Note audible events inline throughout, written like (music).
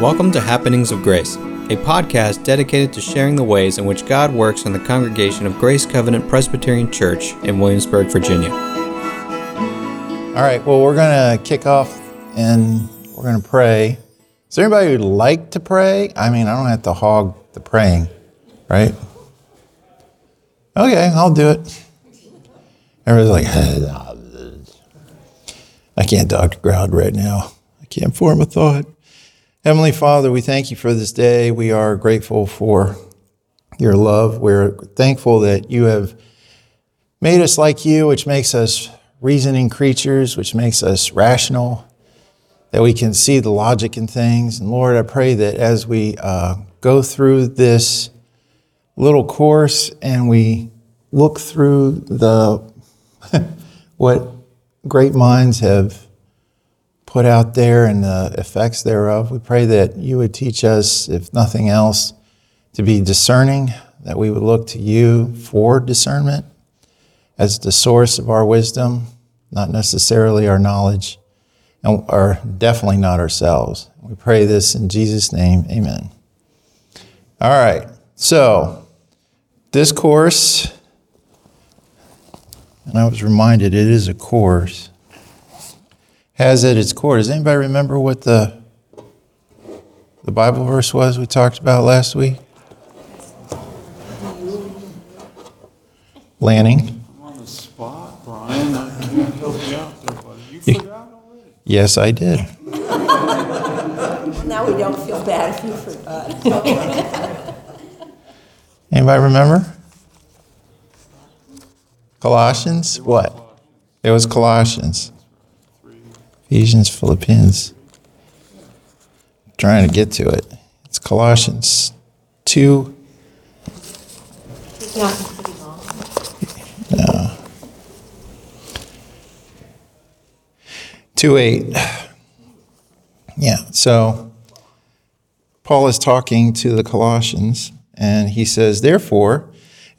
Welcome to Happenings of Grace, a podcast dedicated to sharing the ways in which God works in the congregation of Grace Covenant Presbyterian Church in Williamsburg, Virginia. All right, well, we're going to kick off and we're going to pray. Is there anybody who'd like to pray? I mean, I don't have to hog the praying, right? Okay, I'll do it. Everybody's like, I can't talk to Ground right now. I can't form a thought. Heavenly Father, we thank you for this day. We are grateful for your love. We're thankful that you have made us like you, which makes us reasoning creatures, which makes us rational, that we can see the logic in things. And Lord, I pray that as we uh, go through this little course and we look through the (laughs) what great minds have put out there and the effects thereof. We pray that you would teach us, if nothing else, to be discerning, that we would look to you for discernment as the source of our wisdom, not necessarily our knowledge, and are definitely not ourselves. We pray this in Jesus' name. Amen. All right. So, this course, and I was reminded it is a course has at its core. Does anybody remember what the the Bible verse was we talked about last week? Lanning. I'm on the spot, Brian. I can't help you out there, buddy. You forgot already? Yes, I did. Now we don't feel bad if you forgot. (laughs) Anybody remember? Colossians? What? It was Colossians. Ephesians, Philippians. trying to get to it. It's Colossians 2. No. 2 8. Yeah, so Paul is talking to the Colossians, and he says, Therefore,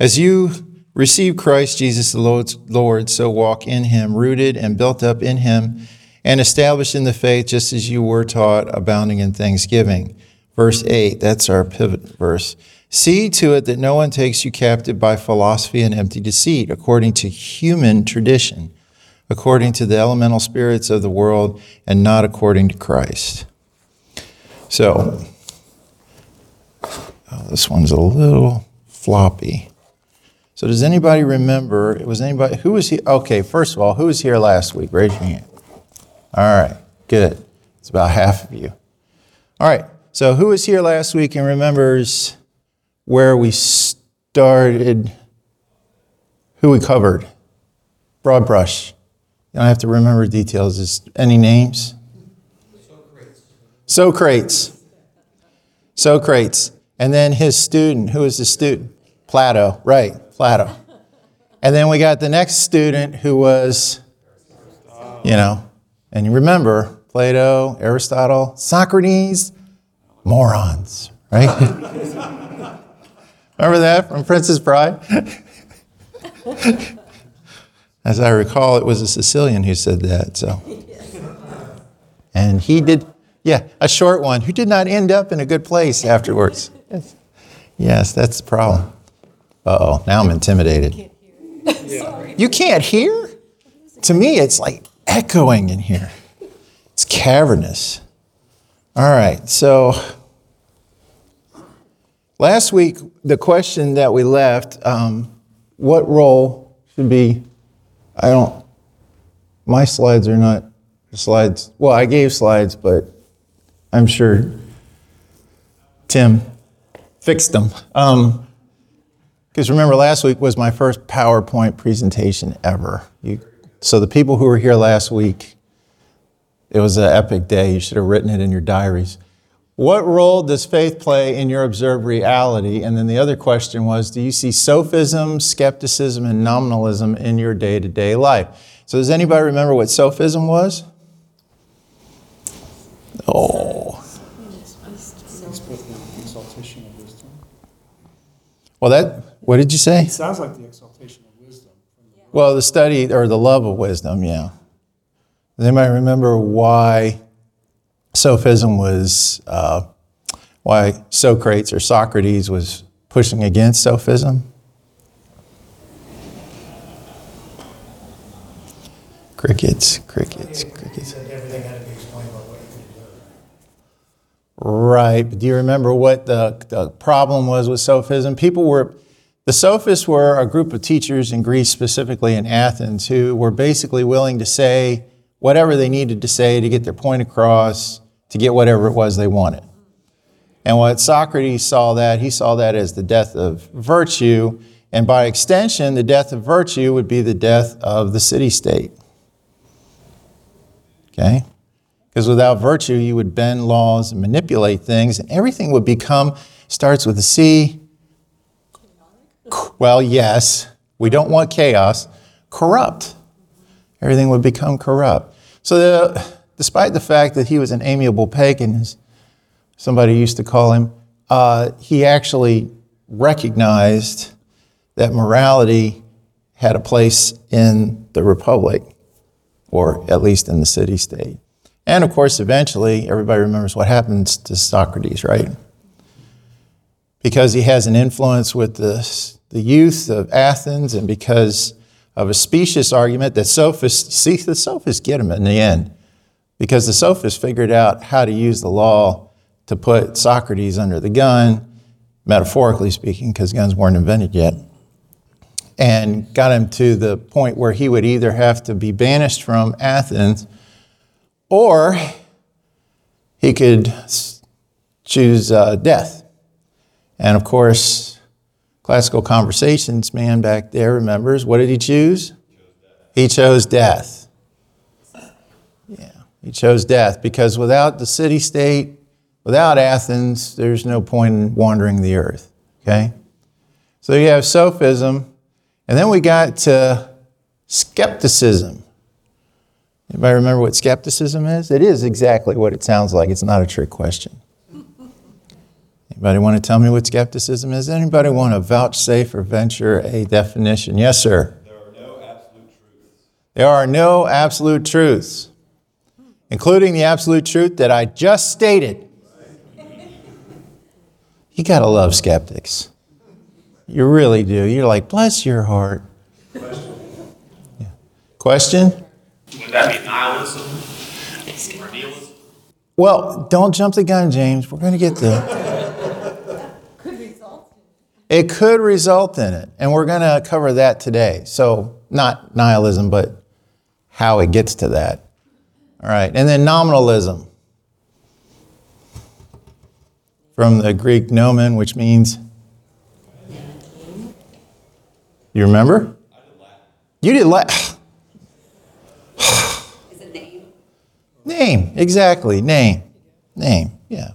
as you receive Christ Jesus the Lord, so walk in him, rooted and built up in him and established in the faith just as you were taught, abounding in thanksgiving. Verse 8, that's our pivot verse. See to it that no one takes you captive by philosophy and empty deceit, according to human tradition, according to the elemental spirits of the world, and not according to Christ. So, oh, this one's a little floppy. So, does anybody remember? Was anybody who was here? Okay, first of all, who was here last week? Raise your hand. All right, good. It's about half of you. All right, so who was here last week and remembers where we started, who we covered? Broad brush. You don't have to remember details. Is any names? Socrates. Socrates. And then his student. Who was the student? Plato. Right, Plato. And then we got the next student who was, you know, and you remember Plato, Aristotle, Socrates, morons, right? (laughs) remember that from Princess Bride? (laughs) As I recall, it was a Sicilian who said that. So, and he did, yeah, a short one who did not end up in a good place afterwards. Yes, yes that's the problem. Uh oh, now I'm intimidated. You can't hear? To me, it's like echoing in here. It's cavernous. All right, so last week, the question that we left um, what role should be, I don't, my slides are not slides. Well, I gave slides, but I'm sure Tim fixed them. Because um, remember, last week was my first PowerPoint presentation ever. You so the people who were here last week, it was an epic day. You should have written it in your diaries. What role does faith play in your observed reality? And then the other question was Do you see sophism, skepticism, and nominalism in your day to day life? So, does anybody remember what sophism was? Oh. Well, that, what did you say? It sounds like the exaltation well, the study or the love of wisdom, yeah. Does anybody remember why Sophism was uh, why Socrates or Socrates was pushing against sophism. Crickets, crickets, crickets. Everything had to be explained by what you could do. Right, but do you remember what the, the problem was with sophism? People were, the sophists were a group of teachers in Greece, specifically in Athens, who were basically willing to say whatever they needed to say to get their point across, to get whatever it was they wanted. And what Socrates saw that, he saw that as the death of virtue, and by extension, the death of virtue would be the death of the city state. Okay? Because without virtue, you would bend laws and manipulate things, and everything would become, starts with a C. Well, yes, we don't want chaos. Corrupt. Everything would become corrupt. So, the, despite the fact that he was an amiable pagan, as somebody used to call him, uh, he actually recognized that morality had a place in the republic, or at least in the city state. And of course, eventually, everybody remembers what happens to Socrates, right? Because he has an influence with the, the youth of Athens, and because of a specious argument that sophists, see, the sophists get him in the end, because the sophists figured out how to use the law to put Socrates under the gun, metaphorically speaking, because guns weren't invented yet, and got him to the point where he would either have to be banished from Athens or he could choose uh, death. And of course, classical conversations man back there remembers what did he choose? He chose death. Yeah, he chose death because without the city state, without Athens, there's no point in wandering the earth. Okay? So you have sophism, and then we got to skepticism. Anybody remember what skepticism is? It is exactly what it sounds like. It's not a trick question. Anybody want to tell me what skepticism is? Anybody want to vouchsafe or venture a definition? Yes, sir. There are no absolute truths. There are no absolute truths, including the absolute truth that I just stated. (laughs) You got to love skeptics. You really do. You're like, bless your heart. Yeah. Question? Would that be nihilism? Well, don't jump the gun, James. We're going to get the. It could result in it, and we're going to cover that today. So, not nihilism, but how it gets to that. All right, and then nominalism from the Greek nomen, which means. You remember? You did Latin. (sighs) Name? Name, exactly, name, name, yeah.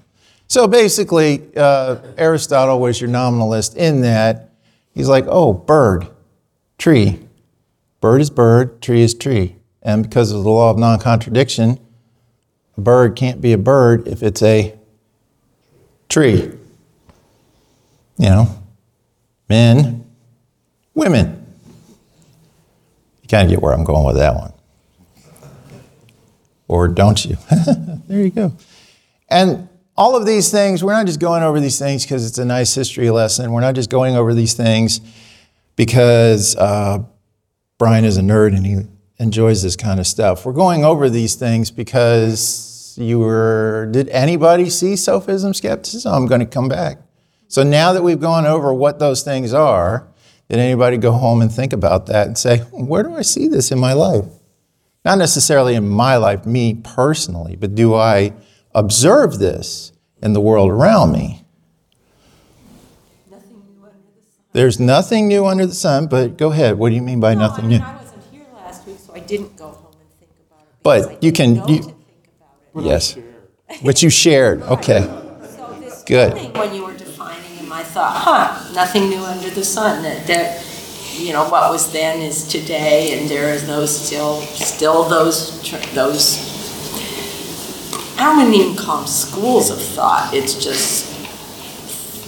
So basically, uh, Aristotle was your nominalist in that he's like, oh, bird, tree. Bird is bird, tree is tree. And because of the law of non contradiction, a bird can't be a bird if it's a tree. You know, men, women. You kind of get where I'm going with that one or don't you? (laughs) there you go. And all of these things, we're not just going over these things because it's a nice history lesson. We're not just going over these things because uh, Brian is a nerd and he enjoys this kind of stuff. We're going over these things because you were, did anybody see sophism, skepticism? I'm going to come back. So now that we've gone over what those things are, did anybody go home and think about that and say, where do I see this in my life? Not necessarily in my life, me personally, but do I observe this in the world around me? Nothing the. There's nothing new under the sun, but go ahead. What do you mean by No, nothing I mean, new? I wasn't here last week, so I didn't go home and think about it. But I you didn't can- know you- to think about it. Yes. Which you shared. Okay. So this Good. morning, when you were defining them, I thought, huh, nothing new under the sun. That, that, you know, what was then is today, and there are those still, still those, those. I wouldn't even call them schools of thought. It's just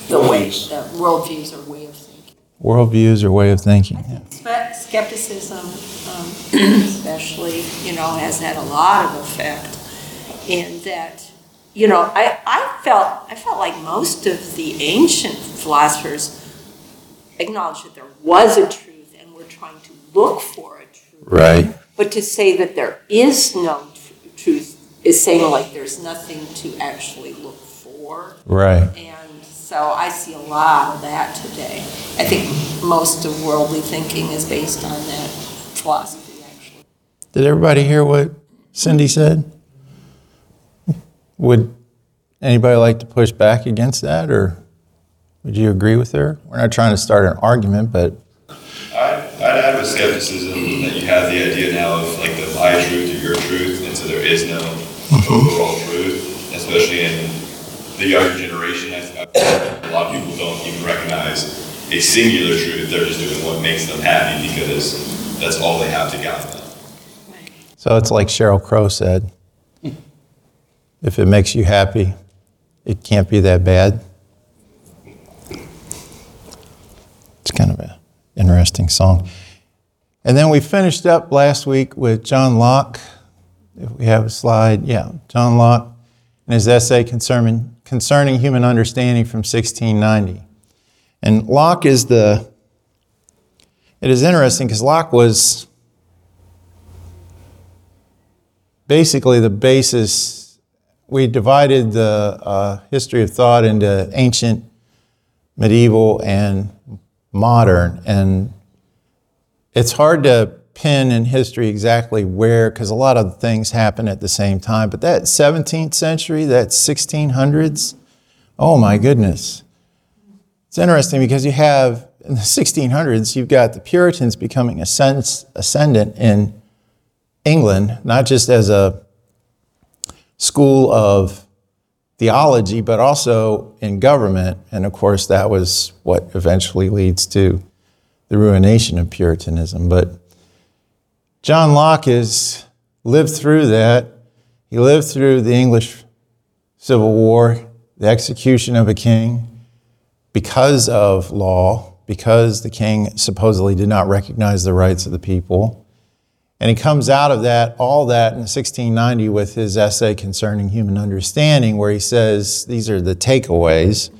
the way, the worldviews or way of thinking. Worldviews or way of thinking. Yeah. Spe- Skepticism, um, (clears throat) especially, you know, has had a lot of effect in that you know, I, I felt I felt like most of the ancient philosophers acknowledged that there was a truth and were trying to look for a truth. Right. But to say that there is no tr- truth is saying like there's nothing to actually look for. Right. And so I see a lot of that today. I think most of worldly thinking is based on that philosophy, actually. Did everybody hear what Cindy said? Would anybody like to push back against that, or would you agree with her? We're not trying to start an argument, but I, I'd add with skepticism that you have the idea now of like the my truth or your truth, and so there is no overall truth, especially in the younger generation. I think a lot of people don't even recognize a singular truth. They're just doing what makes them happy because that's all they have to guide them. so it's like Sheryl Crow said: if it makes you happy, it can't be that bad. It's kind of an interesting song. And then we finished up last week with John Locke. If we have a slide, yeah, John Locke and his essay concerning, concerning human understanding from 1690. And Locke is the, it is interesting because Locke was basically the basis. We divided the uh, history of thought into ancient, medieval, and modern. And it's hard to pin in history exactly where, because a lot of things happen at the same time. But that 17th century, that 1600s, oh my goodness. It's interesting because you have, in the 1600s, you've got the Puritans becoming ascend- ascendant in England, not just as a school of theology, but also in government. And of course, that was what eventually leads to the ruination of Puritanism. But John Locke has lived through that. He lived through the English Civil War, the execution of a king because of law, because the king supposedly did not recognize the rights of the people. And he comes out of that, all that in 1690 with his essay concerning human understanding, where he says these are the takeaways.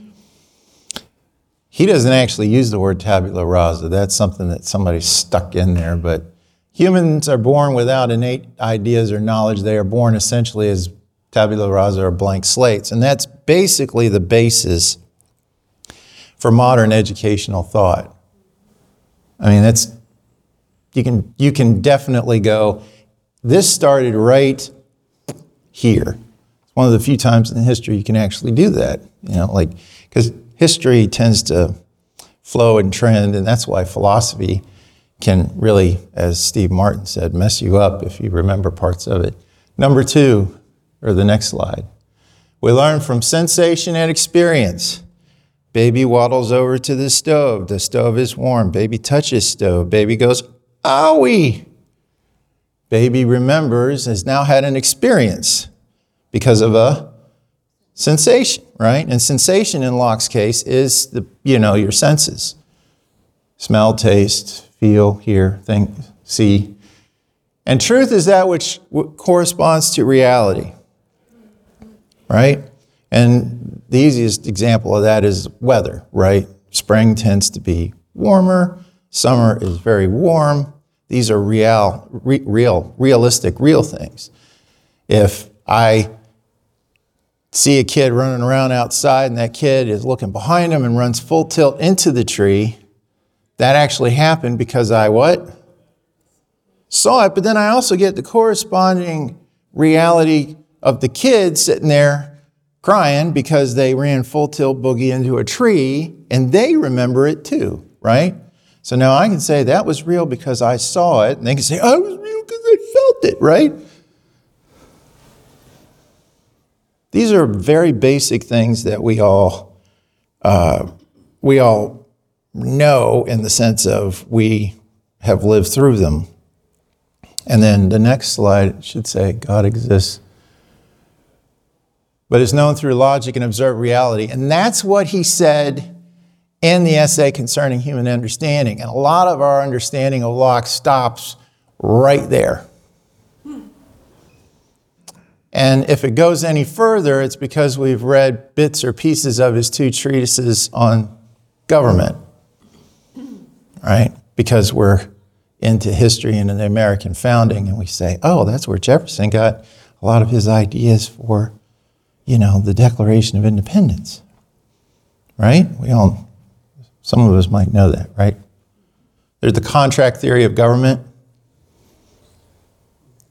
He doesn't actually use the word tabula rasa. That's something that somebody stuck in there. But humans are born without innate ideas or knowledge. They are born essentially as tabula rasa or blank slates. And that's basically the basis for modern educational thought. I mean, that's you can you can definitely go. This started right here. It's one of the few times in history you can actually do that. You know, like because history tends to flow and trend, and that's why philosophy can really, as Steve Martin said, mess you up if you remember parts of it. Number two, or the next slide, we learn from sensation and experience. Baby waddles over to the stove. The stove is warm. Baby touches stove. Baby goes, owie. Baby remembers, has now had an experience because of a sensation, right? And sensation in Locke's case is the, you know, your senses. Smell, taste, feel, hear, think, see. And truth is that which corresponds to reality, right? And the easiest example of that is weather, right? Spring tends to be warmer, summer is very warm. These are real, re- real, realistic, real things. If I see a kid running around outside and that kid is looking behind him and runs full tilt into the tree, that actually happened because I what? Saw it, but then I also get the corresponding reality of the kid sitting there crying because they ran full tilt boogie into a tree and they remember it too, right? So now I can say that was real because I saw it, and they can say, I was real because I felt it, right? These are very basic things that we all uh, we all know in the sense of we have lived through them. And then the next slide should say God exists, but is known through logic and observed reality. And that's what he said in the essay concerning human understanding. And a lot of our understanding of Locke stops right there. And if it goes any further, it's because we've read bits or pieces of his two treatises on government, right? Because we're into history and the American founding, and we say, oh, that's where Jefferson got a lot of his ideas for, you know, the Declaration of Independence, right? We all, some of us might know that, right? There's the contract theory of government.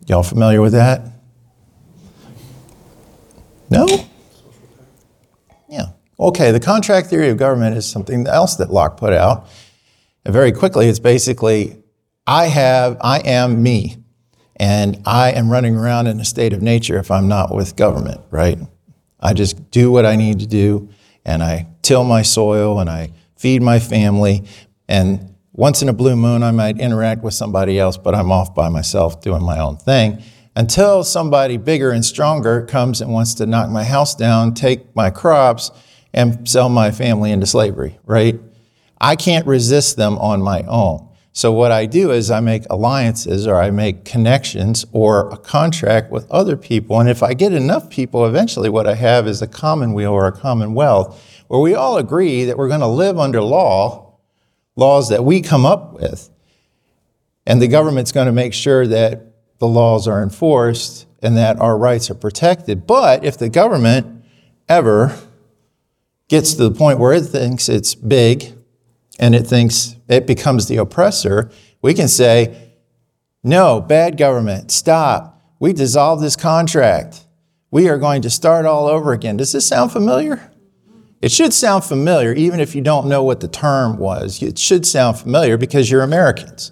Y'all familiar with that? No? Yeah. Okay, the contract theory of government is something else that Locke put out. And very quickly, it's basically I have, I am me, and I am running around in a state of nature if I'm not with government, right? I just do what I need to do, and I till my soil, and I feed my family, and once in a blue moon, I might interact with somebody else, but I'm off by myself doing my own thing until somebody bigger and stronger comes and wants to knock my house down, take my crops, and sell my family into slavery, right? I can't resist them on my own. So what I do is I make alliances or I make connections or a contract with other people. And if I get enough people, eventually what I have is a commonweal or a commonwealth where we all agree that we're going to live under law, laws that we come up with. And the government's going to make sure that the laws are enforced and that our rights are protected. But if the government ever gets to the point where it thinks it's big and it thinks it becomes the oppressor, we can say, no, bad government, stop. We dissolve this contract. We are going to start all over again. Does this sound familiar? It should sound familiar, even if you don't know what the term was. It should sound familiar because you're Americans.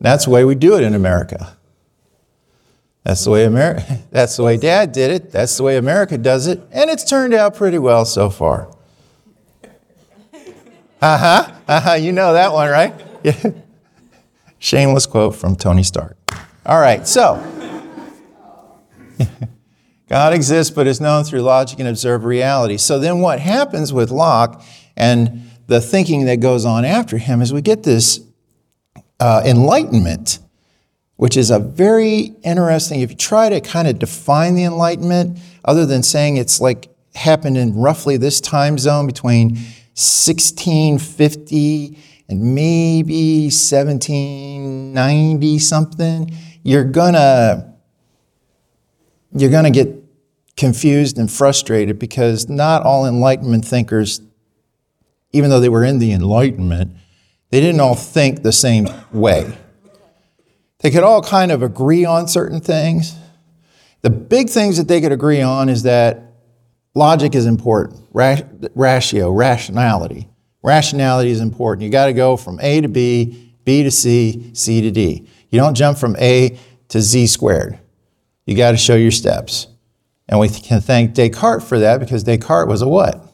That's the way we do it in America. That's the way America, (laughs) that's the way Dad did it. That's the way America does it. And it's turned out pretty well so far. Uh-huh. Uh-huh. You know that one, right? Yeah. (laughs) Shameless quote from Tony Stark. All right, so (laughs) God exists but is known through logic and observed reality. So then what happens with Locke and the thinking that goes on after him is we get this uh, enlightenment, which is a very interesting, if you try to kind of define the enlightenment, other than saying it's like happened in roughly this time zone between 1650 and maybe 1790 something, you're gonna you're gonna get confused and frustrated because not all enlightenment thinkers, even though they were in the enlightenment, they didn't all think the same way. They could all kind of agree on certain things. The big things that they could agree on is that logic is important, ratio, rationality. Rationality is important. You got to go from A to B, B to C, C to D. You don't jump from A to Z squared. You got to show your steps. And we can thank Descartes for that because Descartes was a what?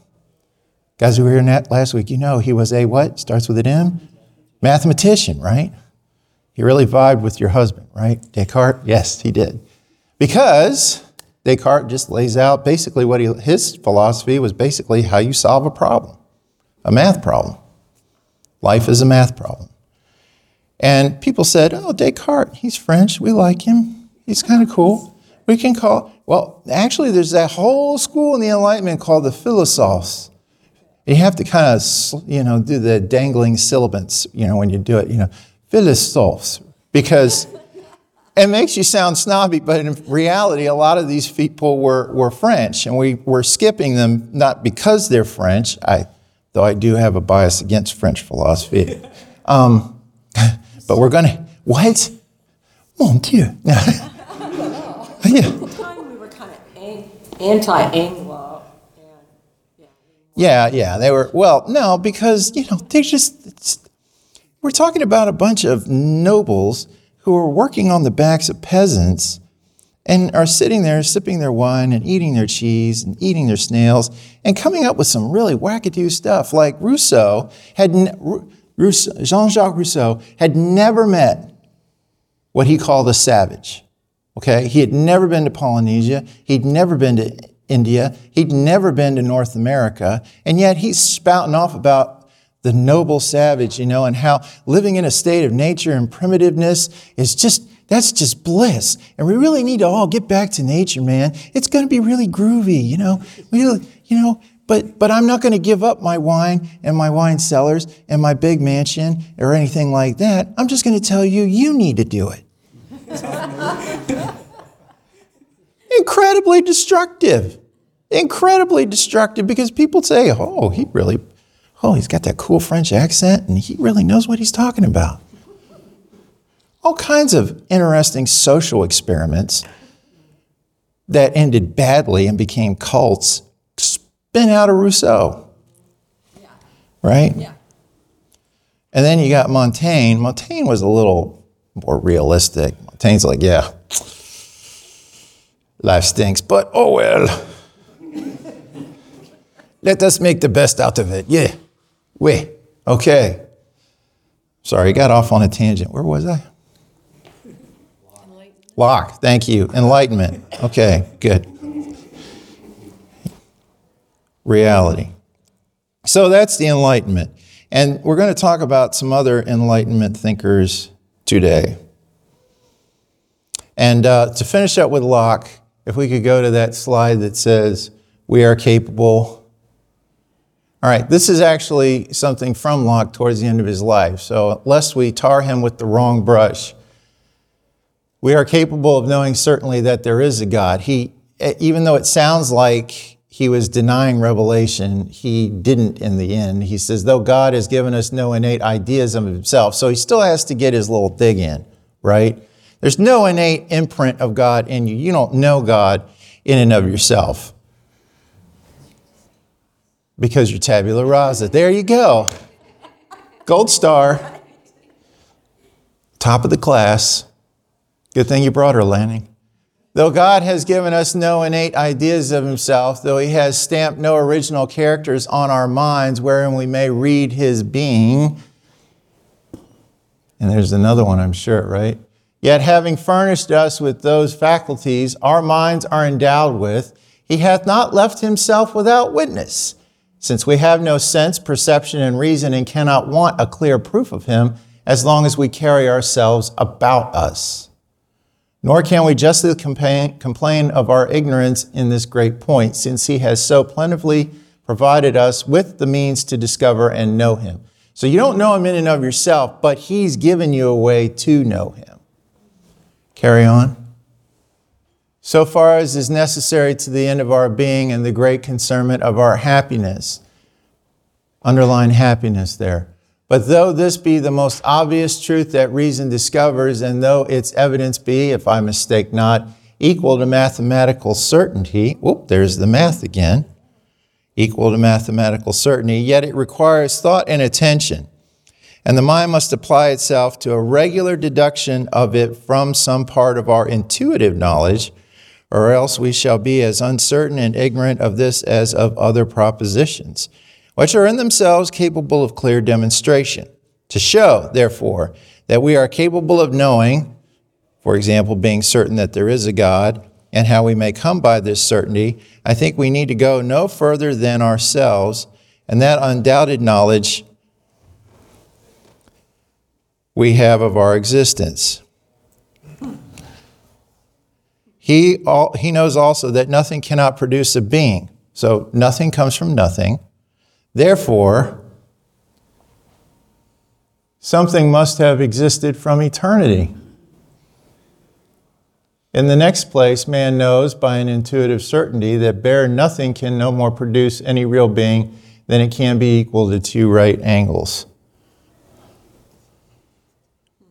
Guys who were here last week, you know he was a what? Starts with an M? Mathematician, right? He really vibed with your husband, right? Descartes? Yes, he did. Because Descartes just lays out basically what he, his philosophy was basically how you solve a problem, a math problem. Life is a math problem. And people said, oh, Descartes, he's French. We like him. He's kind of cool. We can call, well, actually, there's that whole school in the Enlightenment called the Philosophes. You have to kind of, you know, do the dangling syllables, you know, when you do it, you know, philosophes, because it makes you sound snobby, but in reality, a lot of these people were, were French, and we were skipping them not because they're French, I, though I do have a bias against French philosophy. (laughs) Um, (laughs) but we're going to, what? Mon Dieu. (laughs) yeah. time we were kind of anti-Anglo. Yeah, yeah, they were. Well, no, because you know they just. We're talking about a bunch of nobles who are working on the backs of peasants and are sitting there sipping their wine and eating their cheese and eating their snails and coming up with some really wackadoo stuff. Like Rousseau had Jean-Jacques Rousseau had never met what he called a savage. Okay, he had never been to Polynesia. He'd never been to India. He'd never been to North America. And yet he's spouting off about the noble savage, you know, and how living in a state of nature and primitiveness is just that's just bliss. And we really need to all get back to nature, man. It's going to be really groovy, you know. We, you know, but but I'm not going to give up my wine and my wine cellars and my big mansion or anything like that. I'm just going to tell you you need to do it. (laughs) Incredibly destructive. Incredibly destructive because people say, "Oh, he really oh, he's got that cool French accent and he really knows what he's talking about." All kinds of interesting social experiments that ended badly and became cults spin out of Rousseau. Right? Yeah. And then you got Montaigne. Montaigne was a little more realistic. Montaigne's like, yeah, life stinks, but oh well. (laughs) Let us make the best out of it. Yeah. We. Okay. Sorry, I got off on a tangent. Where was I? Locke. Thank you. Enlightenment. Okay, good. Reality. So that's the Enlightenment. And we're going to talk about some other Enlightenment thinkers today. And uh, to finish up with Locke, if we could go to that slide that says, We are capable. All right, this is actually something from Locke towards the end of his life. So, lest we tar him with the wrong brush, we are capable of knowing certainly that there is a God. He, even though it sounds like he was denying revelation, he didn't in the end. He says, though God has given us no innate ideas of himself, so he still has to get his little dig in, right? There's no innate imprint of God in you. You don't know God in and of yourself because you're tabula rasa. There you go. Gold star. Top of the class. Good thing you brought her, Lanning. Though God has given us no innate ideas of himself, though he has stamped no original characters on our minds wherein we may read his being, and there's another one, I'm sure, right? Yet having furnished us with those faculties our minds are endowed with, he hath not left himself without witness. Since we have no sense, perception, and reason, and cannot want a clear proof of him as long as we carry ourselves about us. Nor can we justly complain of our ignorance in this great point, since he has so plentifully provided us with the means to discover and know him. So you don't know him in and of yourself, but he's given you a way to know him. Carry on. So far as is necessary to the end of our being and the great concernment of our happiness. Underline happiness there. But though this be the most obvious truth that reason discovers, and though its evidence be, if I mistake not, equal to mathematical certainty, whoop, there's the math again, equal to mathematical certainty, yet it requires thought and attention. And the mind must apply itself to a regular deduction of it from some part of our intuitive knowledge, or else we shall be as uncertain and ignorant of this as of other propositions which are in themselves capable of clear demonstration. To show, therefore, that we are capable of knowing, for example, being certain that there is a God, and how we may come by this certainty, I think we need to go no further than ourselves, and that undoubted knowledge we have of our existence. He, all, he knows also that nothing cannot produce a being. So nothing comes from nothing. Therefore, something must have existed from eternity. In the next place, man knows by an intuitive certainty that bare nothing can no more produce any real being than it can be equal to two right angles.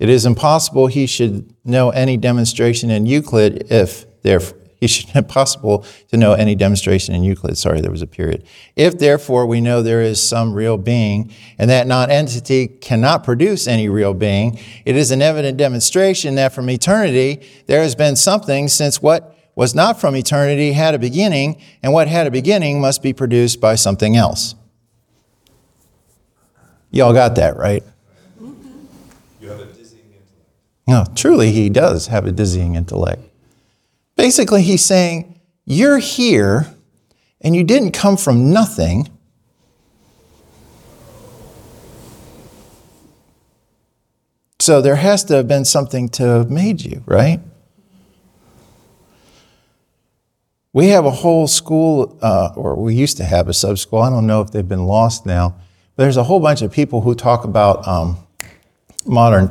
It is impossible he should know any demonstration in Euclid if, therefore, he should (laughs) have possible to know any demonstration in Euclid. Sorry, there was a period. If therefore we know there is some real being and that non-entity cannot produce any real being, it is an evident demonstration that from eternity there has been something since what was not from eternity had a beginning and what had a beginning must be produced by something else. Y'all got that, right? You have a dizzying intellect. No, truly, he does have a dizzying intellect. Basically, he's saying, You're here and you didn't come from nothing. So there has to have been something to have made you, right? We have a whole school, uh, or we used to have a sub school. I don't know if they've been lost now. But there's a whole bunch of people who talk about um, modern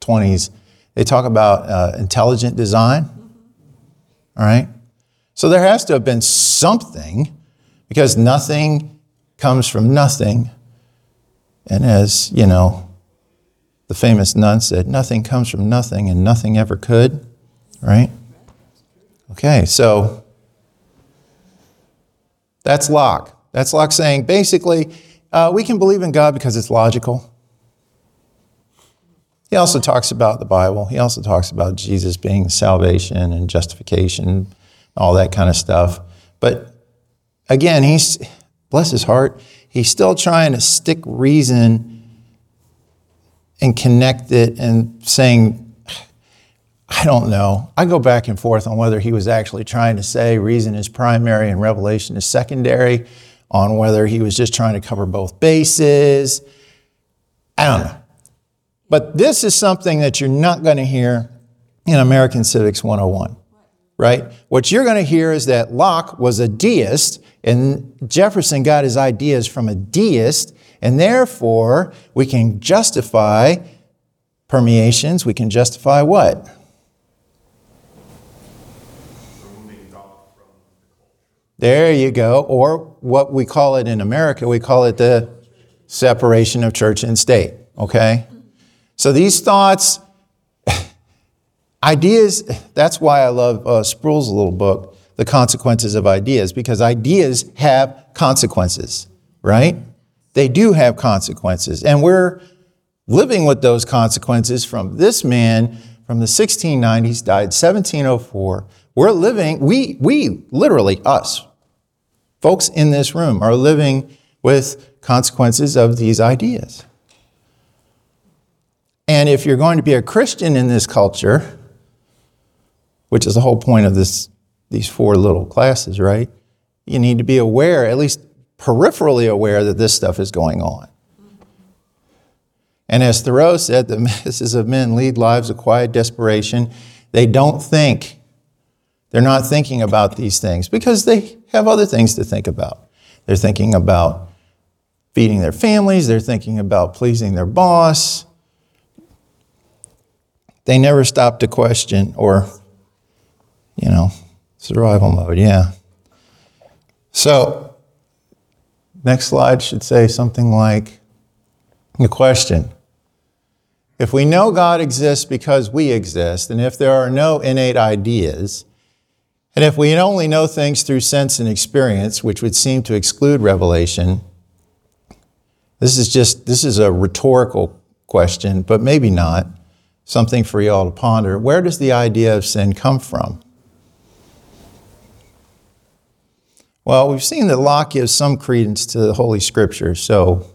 2020s. They talk about uh, intelligent design. All right? So there has to have been something because nothing comes from nothing. And as, you know, the famous nun said, nothing comes from nothing and nothing ever could, right? Okay, so that's Locke. That's Locke saying basically, uh, we can believe in God because it's logical. He also talks about the Bible. He also talks about Jesus being salvation and justification, all that kind of stuff. But again, he's, bless his heart, he's still trying to stick reason and connect it and saying, I don't know. I go back and forth on whether he was actually trying to say reason is primary and revelation is secondary, on whether he was just trying to cover both bases. I don't know. But this is something that you're not going to hear in American Civics 101, right? What you're going to hear is that Locke was a deist and Jefferson got his ideas from a deist, and therefore we can justify permeations. We can justify what? There you go. Or what we call it in America, we call it the separation of church and state. Okay? So these thoughts, (laughs) ideas, that's why I love uh, Sproul's little book, The Consequences of Ideas, because ideas have consequences, right? They do have consequences. And we're living with those consequences from this man from the 1690s, died 1704. We're living, we, we literally, us, folks in this room, are living with consequences of these ideas. And if you're going to be a Christian in this culture, which is the whole point of this, these four little classes, right? You need to be aware, at least peripherally aware, that this stuff is going on. And as Thoreau said, the (laughs) masses of men lead lives of quiet desperation. They don't think. They're not thinking about these things because they have other things to think about. They're thinking about feeding their families, they're thinking about pleasing their boss. They never stop to question or, you know, survival mode, yeah. So, next slide should say something like the question If we know God exists because we exist, and if there are no innate ideas, and if we only know things through sense and experience, which would seem to exclude revelation, this is just this is a rhetorical question, but maybe not. Something for you all to ponder. Where does the idea of sin come from? Well, we've seen that Locke gives some credence to the Holy Scripture, so.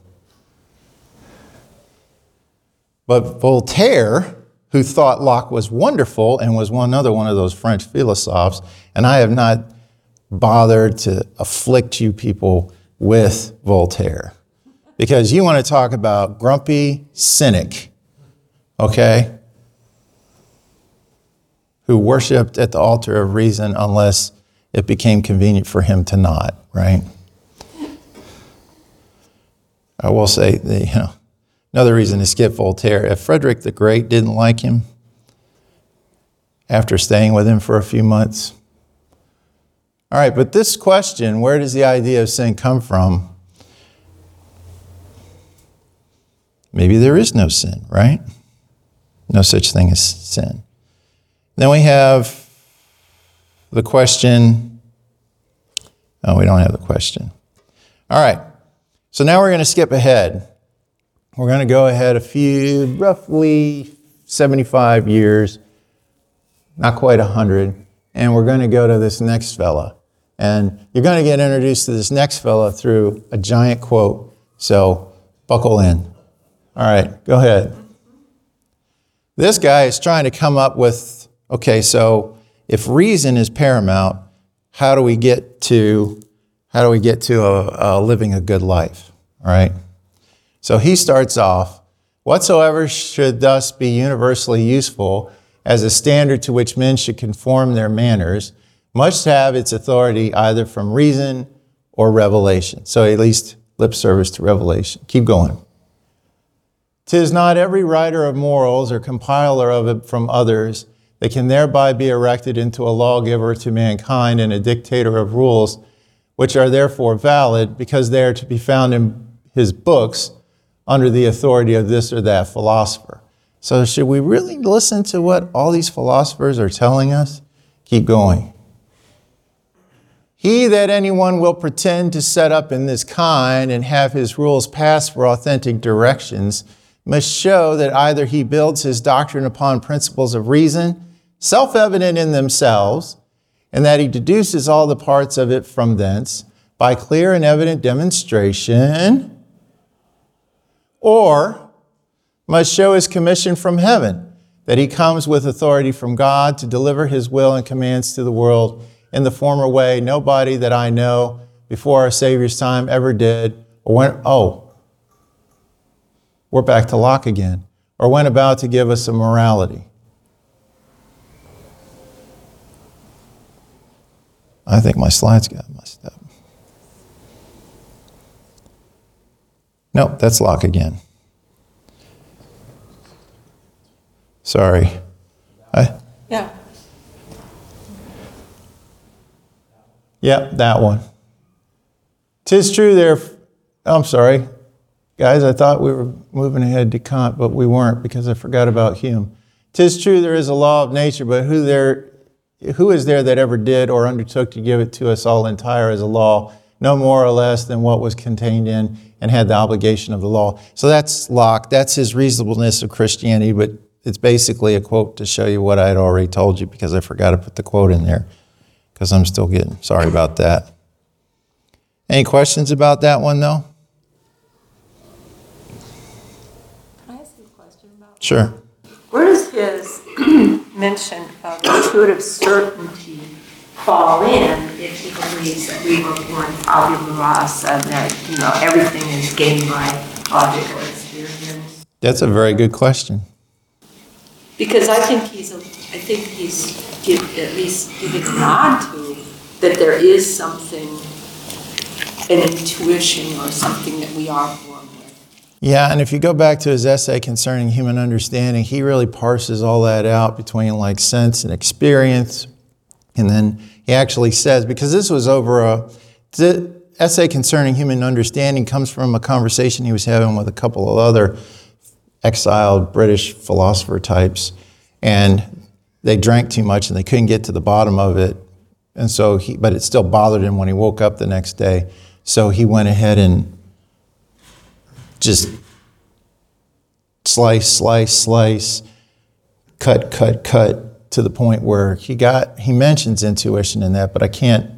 But Voltaire, who thought Locke was wonderful and was one other one of those French philosophers, and I have not bothered to afflict you people with Voltaire because you want to talk about grumpy cynic, okay? Who worshiped at the altar of reason unless it became convenient for him to not, right? I will say, that, you know, another reason to skip Voltaire. If Frederick the Great didn't like him after staying with him for a few months, all right, but this question, where does the idea of sin come from? Maybe there is no sin, right? No such thing as sin. Then we have the question. Oh, we don't have the question. All right. So now we're going to skip ahead. We're going to go ahead a few, roughly 75 years, not quite 100, and we're going to go to this next fella. And you're going to get introduced to this next fella through a giant quote. So buckle in. All right, go ahead. This guy is trying to come up with okay, so if reason is paramount, how do we get to how do we get to a, a living a good life? All right. So he starts off Whatsoever should thus be universally useful as a standard to which men should conform their manners must have its authority either from reason or revelation. So at least lip service to revelation. Keep going. Tis not every writer of morals or compiler of it from others that can thereby be erected into a lawgiver to mankind and a dictator of rules, which are therefore valid because they are to be found in his books under the authority of this or that philosopher. So, should we really listen to what all these philosophers are telling us? Keep going. He that anyone will pretend to set up in this kind and have his rules pass for authentic directions must show that either he builds his doctrine upon principles of reason, self evident in themselves, and that he deduces all the parts of it from thence by clear and evident demonstration, or must show his commission from heaven, that he comes with authority from God to deliver his will and commands to the world in the former way nobody that I know before our Savior's time ever did, or went, oh, we're back to Locke again, or went about to give us a morality. I think my slides got messed up. Nope, that's Locke again. Sorry. I, Yeah. Yep, that one. Tis true there. I'm sorry, guys. I thought we were moving ahead to Kant, but we weren't because I forgot about Hume. Tis true there is a law of nature, but who there, who is there that ever did or undertook to give it to us all entire as a law, no more or less than what was contained in and had the obligation of the law? So that's Locke. That's his reasonableness of Christianity, but it's basically a quote to show you what I had already told you because I forgot to put the quote in there because I'm still getting sorry about that. Any questions about that one, though? Can I ask you a question about? Sure. Where does his mention of intuitive certainty fall in if he believes that we were born tabula rasa and that, you know, everything is gained by logical experience? That's a very good question. Because I think he's, a- I think he's give, at least giving a nod to that there is something, an intuition or something that we are born with. Yeah, and if you go back to his essay concerning human understanding, he really parses all that out between like sense and experience. And then he actually says, because this was over a, the essay concerning human understanding comes from a conversation he was having with a couple of other exiled British philosopher types. And they drank too much and they couldn't get to the bottom of it. And so he, but it still bothered him when he woke up the next day. So he went ahead and just slice, slice, slice, cut, cut, cut to the point where he got, he mentions intuition in that, but I can't,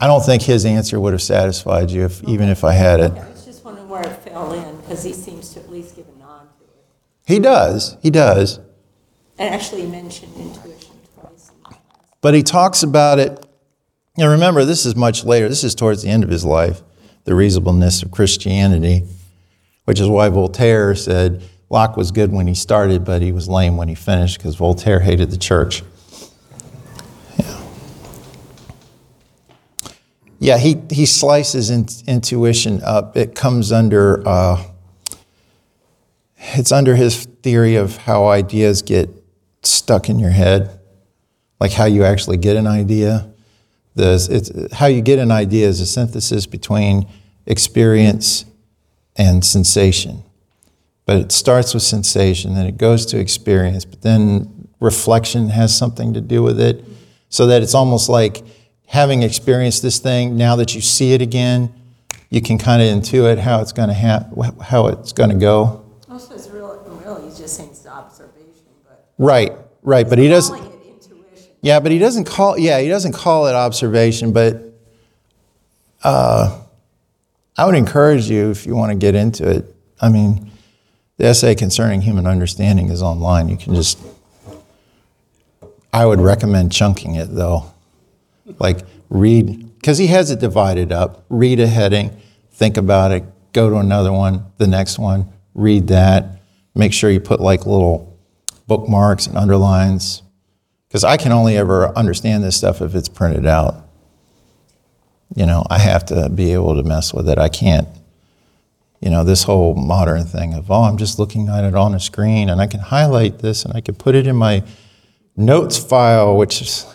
I don't think his answer would have satisfied you if, even if I had it. I was just wondering where it fell in, because he seems to at least give a nod to it. He does, he does. And actually he mentioned intuition twice. in the class. But he talks about it. And remember, this is much later. This is towards the end of his life, the reasonableness of Christianity, which is why Voltaire said Locke was good when he started, but he was lame when he finished because Voltaire hated the church. Yeah, yeah he, he slices in, intuition up. It comes under, uh, it's under his theory of how ideas get stuck in your head like how you actually get an idea. The, how you get an idea is a synthesis between experience and sensation. But it starts with sensation, then it goes to experience, but then reflection has something to do with it. So that it's almost like having experienced this thing, now that you see it again, you can kind of intuit how it's going to ha- how it's going to go. Also, it's real, really, he's just saying it's observation, but. Right, right. But he doesn't. It intuition. Yeah, but he doesn't call. Yeah, he doesn't call it observation. But uh, I would encourage you if you want to get into it. I mean, the essay concerning human understanding is online. You can just. I would recommend chunking it though, like read because he has it divided up. Read a heading, think about it, go to another one, the next one, read that, make sure you put like little bookmarks and underlines, because I can only ever understand this stuff if it's printed out. You know, I have to be able to mess with it. I can't, you know, this whole modern thing of, oh, I'm just looking at it on a screen and I can highlight this and I can put it in my notes file, which is,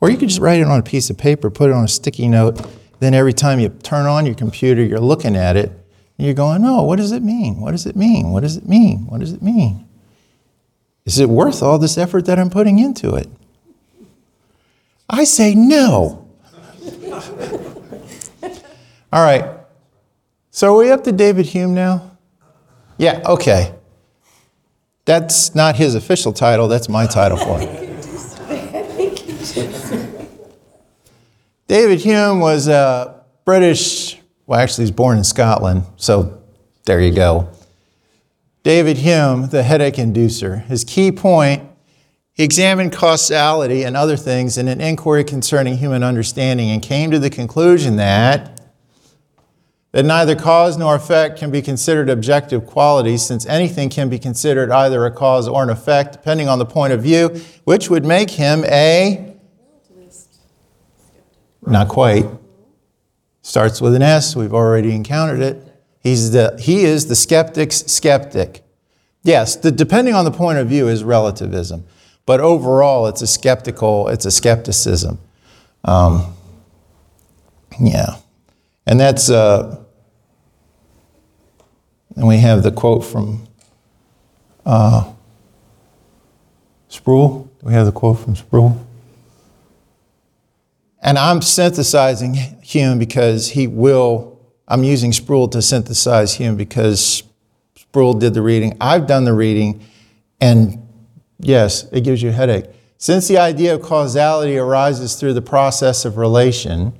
or you could just write it on a piece of paper, put it on a sticky note. Then every time you turn on your computer, you're looking at it and you're going, oh, what does it mean? What does it mean? What does it mean? What does it mean? Is it worth all this effort that I'm putting into it? I say no. (laughs) all right. So are we up to David Hume now? Yeah, okay. That's not his official title, that's my title for it. (laughs) David Hume was a British, well, actually, he's born in Scotland, so there you go. David Hume, the headache inducer. His key point he examined causality and other things in an inquiry concerning human understanding and came to the conclusion that that neither cause nor effect can be considered objective qualities since anything can be considered either a cause or an effect depending on the point of view which would make him a not quite. Starts with an s. We've already encountered it. He's the he is the skeptic's skeptic. Yes the depending on the point of view is relativism but overall it's a skeptical it's a skepticism um, yeah and that's uh, and we have the quote from uh, Sproul. Do we have the quote from Sproul? And I'm synthesizing Hume because he will, I'm using Sproul to synthesize Hume because Sproul did the reading. I've done the reading, and yes, it gives you a headache. Since the idea of causality arises through the process of relation,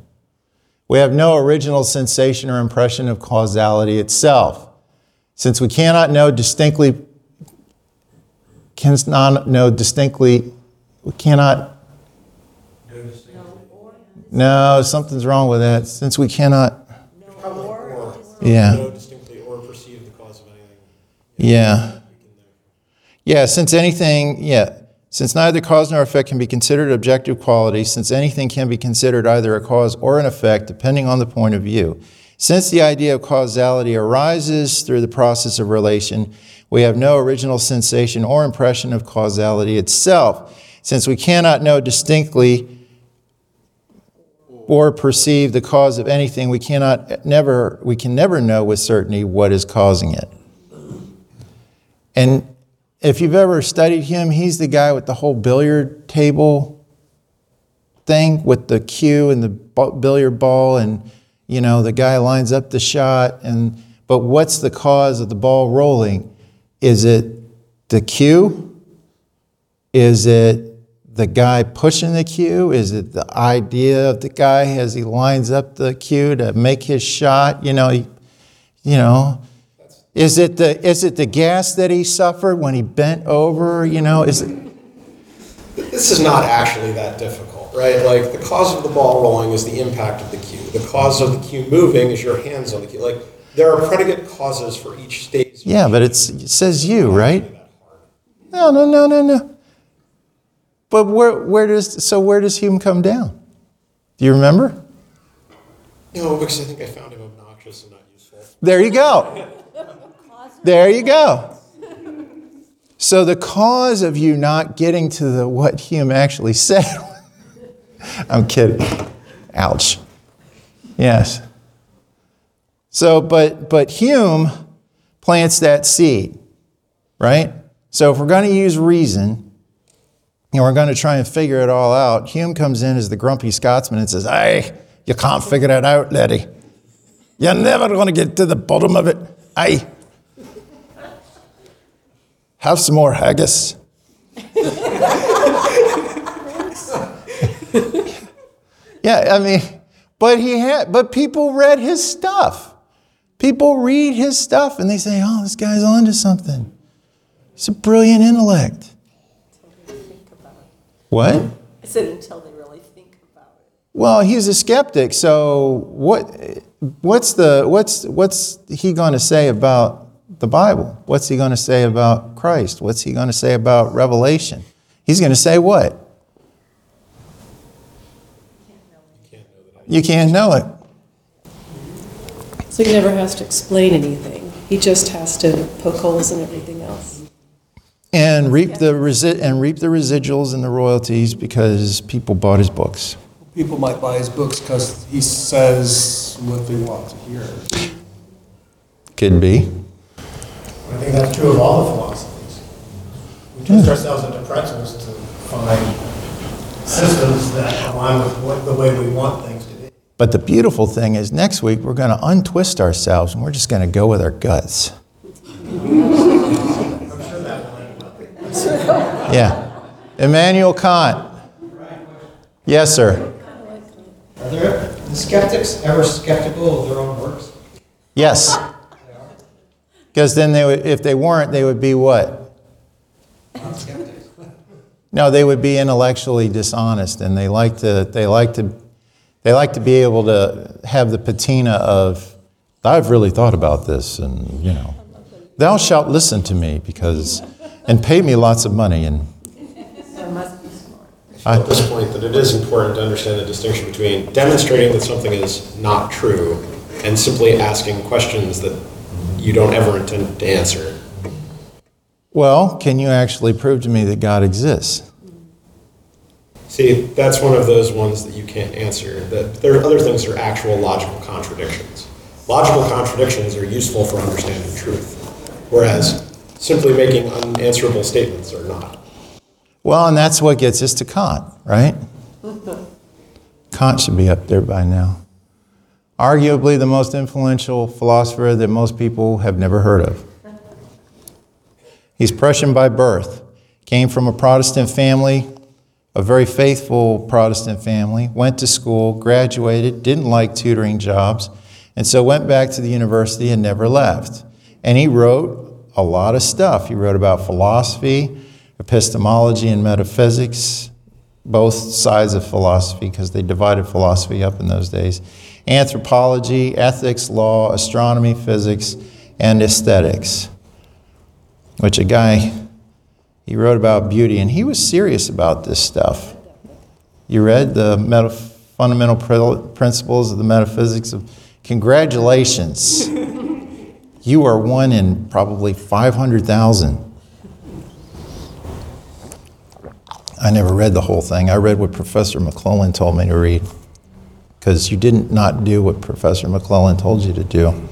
we have no original sensation or impression of causality itself. Since we cannot know distinctly, cannot know distinctly, we cannot. No, something's wrong with that. Since we cannot. Yeah. Know distinctly or perceive the cause of anything. Yeah. Yeah, since anything, yeah, since neither cause nor effect can be considered objective qualities, since anything can be considered either a cause or an effect, depending on the point of view. Since the idea of causality arises through the process of relation, we have no original sensation or impression of causality itself. Since we cannot know distinctly or perceive the cause of anything, we cannot never we can never know with certainty what is causing it. And if you've ever studied him, he's the guy with the whole billiard table thing with the cue and the billiard ball and you know the guy lines up the shot and but what's the cause of the ball rolling? Is it the cue is it the guy pushing the cue is it the idea of the guy as he lines up the cue to make his shot? You know you know is it the is it the gas that he suffered when he bent over you know is it This is not actually that difficult, right? Like, the cause of the ball rolling is the impact of the cue. The cause of the cue moving is your hands on the cue. Like, there are predicate causes for each stage. yeah but it's, it says you right no no no no no but where where does so where does hume come down do you remember No, because I think I found him obnoxious and not useful. There you go. There you go. So the cause of you not getting to the what Hume actually (laughs) said. I'm kidding. Ouch. Yes. So, but but Hume plants that seed, right? So if we're going to use reason and we're going to try and figure it all out, Hume comes in as the grumpy Scotsman and says, "Hey, you can't figure it out, laddie. You're never going to get to the bottom of it. Aye. Have some more haggis. yeah, I mean, but he had, but people read his stuff. People read his stuff and they say, oh, this guy's onto something. He's a brilliant intellect. What? I said until they really think about it. Well, he's a skeptic, so what, what's, the, what's, what's he going to say about the Bible? What's he going to say about Christ? What's he going to say about Revelation? He's going to say what? You can't know it. So he never has to explain anything. He just has to poke holes in everything else. And reap the resi- and reap the residuals and the royalties because people bought his books. People might buy his books because he says what they want to hear. Could be. I think that's true of all the philosophies. We twist hmm. ourselves into pretzels to find systems that align with what, the way we want things to be. But the beautiful thing is, next week we're going to untwist ourselves and we're just going to go with our guts. (laughs) Yeah. Immanuel Kant. Yes, sir. Are there the skeptics ever skeptical of their own works? Yes. Because then they would, if they weren't, they would be what? No, they would be intellectually dishonest, and they like to they like to they like to be able to have the patina of I've really thought about this, and you know, thou shalt listen to me because and pay me lots of money and At this point, that it is important to understand the distinction between demonstrating that something is not true and simply asking questions that you don't ever intend to answer. well, can you actually prove to me that God exists? See, that's one of those ones that you can't answer. That there are other things that are actual logical contradictions. Logical contradictions are useful for understanding truth, whereas simply making unanswerable statements are not. Well, and that's what gets us to Kant, right? (laughs) Kant should be up there by now. Arguably the most influential philosopher that most people have never heard of. He's Prussian by birth, came from a Protestant family, a very faithful Protestant family, went to school, graduated, didn't like tutoring jobs, and so went back to the university and never left. And he wrote a lot of stuff. He wrote about philosophy, epistemology, and metaphysics, both sides of philosophy, because they divided philosophy up in those days, anthropology, ethics, law, astronomy, physics, and aesthetics, which a guy, he wrote about beauty, and he was serious about this stuff. You read the meta- fundamental Pr- principles of the metaphysics of congratulations. (laughs) you are one in probably 500,000. I never read the whole thing. I read what Professor McClellan told me to read because you didn't not do what Professor McClellan told you to do.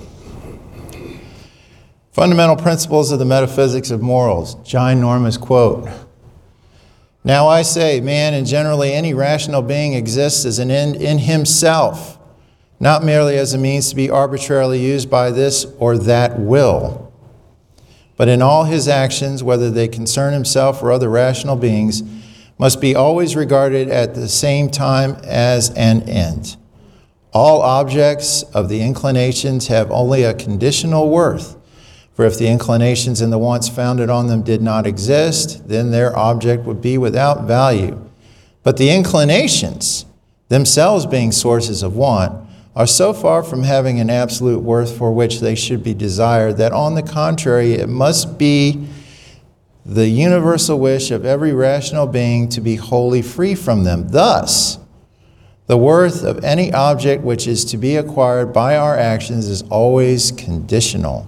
Fundamental principles of the metaphysics of morals. John Ginormous quote. Now I say, man and generally any rational being exists as an end in himself, not merely as a means to be arbitrarily used by this or that will, but in all his actions, whether they concern himself or other rational beings, must be always regarded at the same time as an end. All objects of the inclinations have only a conditional worth. For if the inclinations and the wants founded on them did not exist, then their object would be without value. But the inclinations, themselves being sources of want, are so far from having an absolute worth for which they should be desired that, on the contrary, it must be the universal wish of every rational being to be wholly free from them. Thus, the worth of any object which is to be acquired by our actions is always conditional.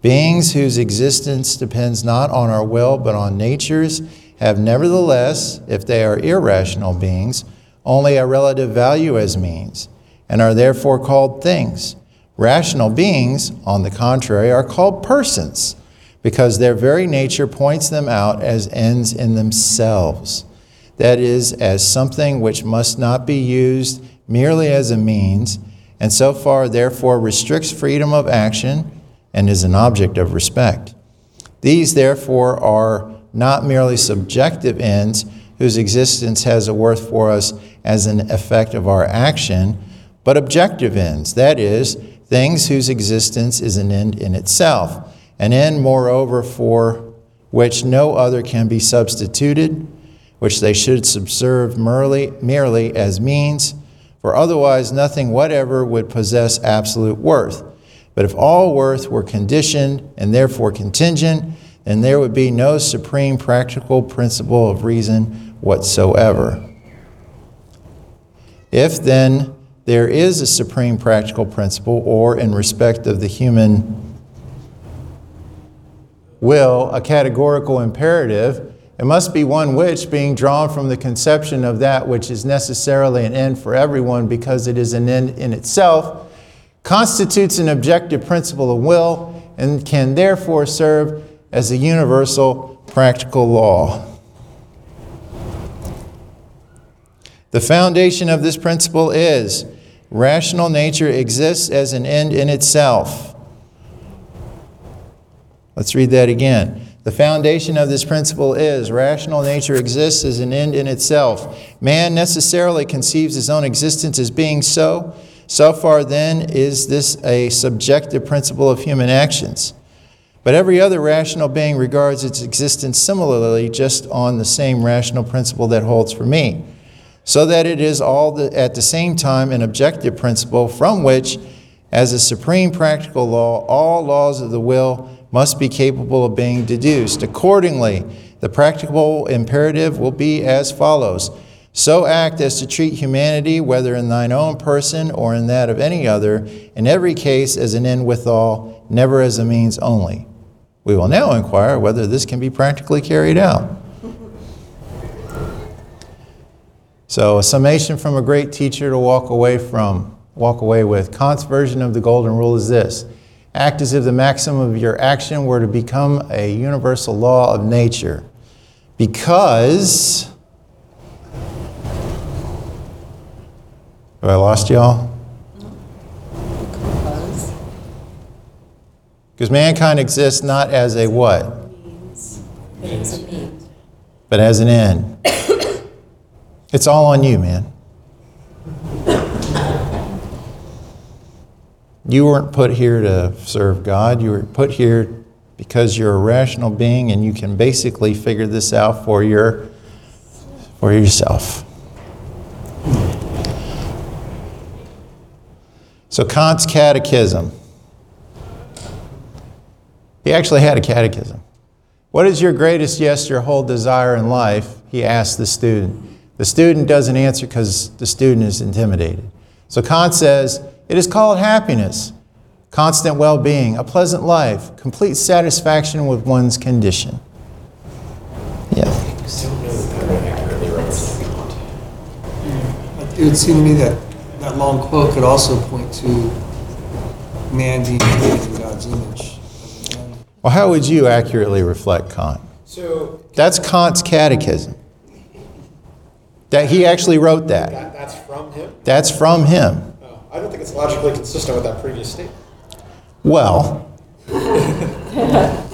Beings whose existence depends not on our will but on nature's have nevertheless, if they are irrational beings, only a relative value as means, and are therefore called things. Rational beings, on the contrary, are called persons, because their very nature points them out as ends in themselves. That is, as something which must not be used merely as a means, and so far, therefore, restricts freedom of action and is an object of respect. These, therefore, are not merely subjective ends whose existence has a worth for us as an effect of our action, but objective ends, that is, things whose existence is an end in itself, an end, moreover, for which no other can be substituted, which they should subserve merely, merely as means, for otherwise nothing whatever would possess absolute worth. But if all worth were conditioned and therefore contingent, then there would be no supreme practical principle of reason whatsoever. If then there is a supreme practical principle, or in respect of the human will, a categorical imperative, it must be one which, being drawn from the conception of that which is necessarily an end for everyone because it is an end in itself, constitutes an objective principle of will and can therefore serve as a universal practical law. The foundation of this principle is rational nature exists as an end in itself. Let's read that again. The foundation of this principle is rational nature exists as an end in itself. Man necessarily conceives his own existence as being so. So far, then, is this a subjective principle of human actions. But every other rational being regards its existence similarly, just on the same rational principle that holds for me so that it is all the, at the same time an objective principle from which, as a supreme practical law, all laws of the will must be capable of being deduced. Accordingly, the practical imperative will be as follows So act as to treat humanity, whether in thine own person or in that of any other, in every case as an end withal, never as a means only. We will now inquire whether this can be practically carried out. So, a summation from a great teacher to walk away from, walk away with. Kant's version of the golden rule is this act as if the maximum of your action were to become a universal law of nature. Because. Have I lost y'all? Because mankind exists not as a what? But as an end. (coughs) It's all on you, man. You weren't put here to serve God. You were put here because you're a rational being and you can basically figure this out for your for yourself. So Kant's catechism. He actually had a catechism. What is your greatest yes, your whole desire in life? He asked the student. The student doesn't answer because the student is intimidated. So Kant says, it is called happiness, constant well being, a pleasant life, complete satisfaction with one's condition. Yeah. It would seem to me that that long quote could also point to man being created in God's image. Well, how would you accurately reflect Kant? So That's Kant's catechism. That he actually wrote that. that, that's from him? That's from him. I don't think it's logically consistent with that previous statement. Well, (laughs)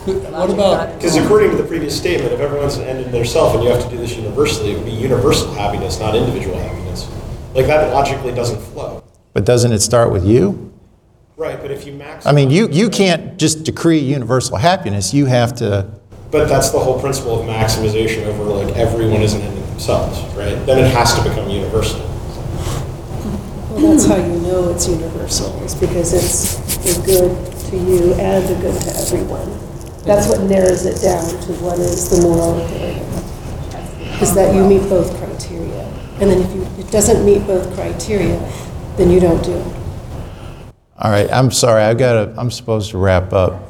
What about, Because according to the previous statement, if everyone's an end in themselves and you have to do this universally, it would be universal happiness, not individual happiness. Like that logically doesn't flow. but doesn't it start with you? Right, but if you max. I mean, you, you can't just decree universal happiness. You have to. But that's the whole principle of maximization over like everyone is an end in themselves, right? Then it has to become universal. Well, that's how you know it's universal, is because it's the good to you and the good to everyone. That's what narrows it down to what is the moral imperative. Is that you meet both criteria. And then if you, it doesn't meet both criteria, then you don't do it. All right, I'm sorry. I've got to, I'm supposed to wrap up.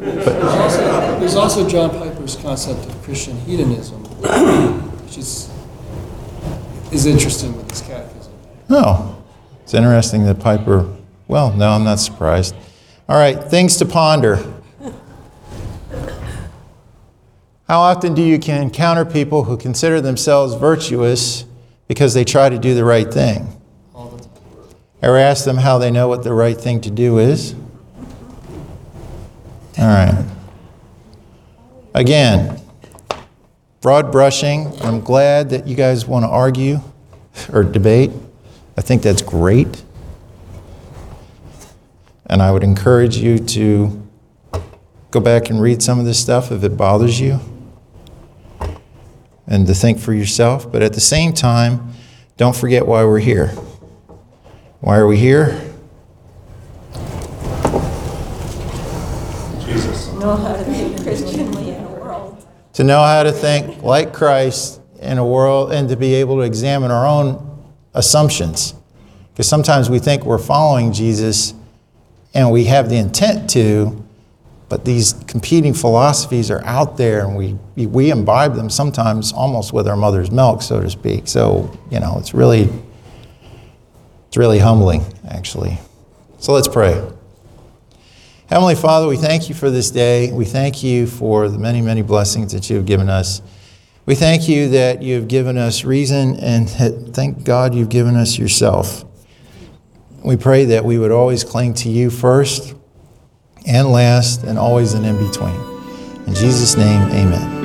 there's also John Piper's concept of Christian hedonism, which is, is interesting with this catechism. Oh, it's interesting that Piper, well, no, I'm not surprised. All right, things to ponder. How often do you encounter people who consider themselves virtuous because they try to do the right thing? Ever ask them how they know what the right thing to do is? All right. Again, broad brushing. I'm glad that you guys want to argue or debate. I think that's great. And I would encourage you to go back and read some of this stuff if it bothers you and to think for yourself. But at the same time, don't forget why we're here. Why are we here? To know how to think Christianly in a world. to know how to think like Christ in a world and to be able to examine our own assumptions. Because sometimes we think we're following Jesus and we have the intent to, but these competing philosophies are out there and we, we imbibe them sometimes almost with our mother's milk, so to speak. So, you know, it's really, it's really humbling, actually. So let's pray. Heavenly Father, we thank you for this day. We thank you for the many, many blessings that you have given us. We thank you that you have given us reason, and thank God you've given us yourself. We pray that we would always cling to you first and last, and always and in between. In Jesus' name, amen.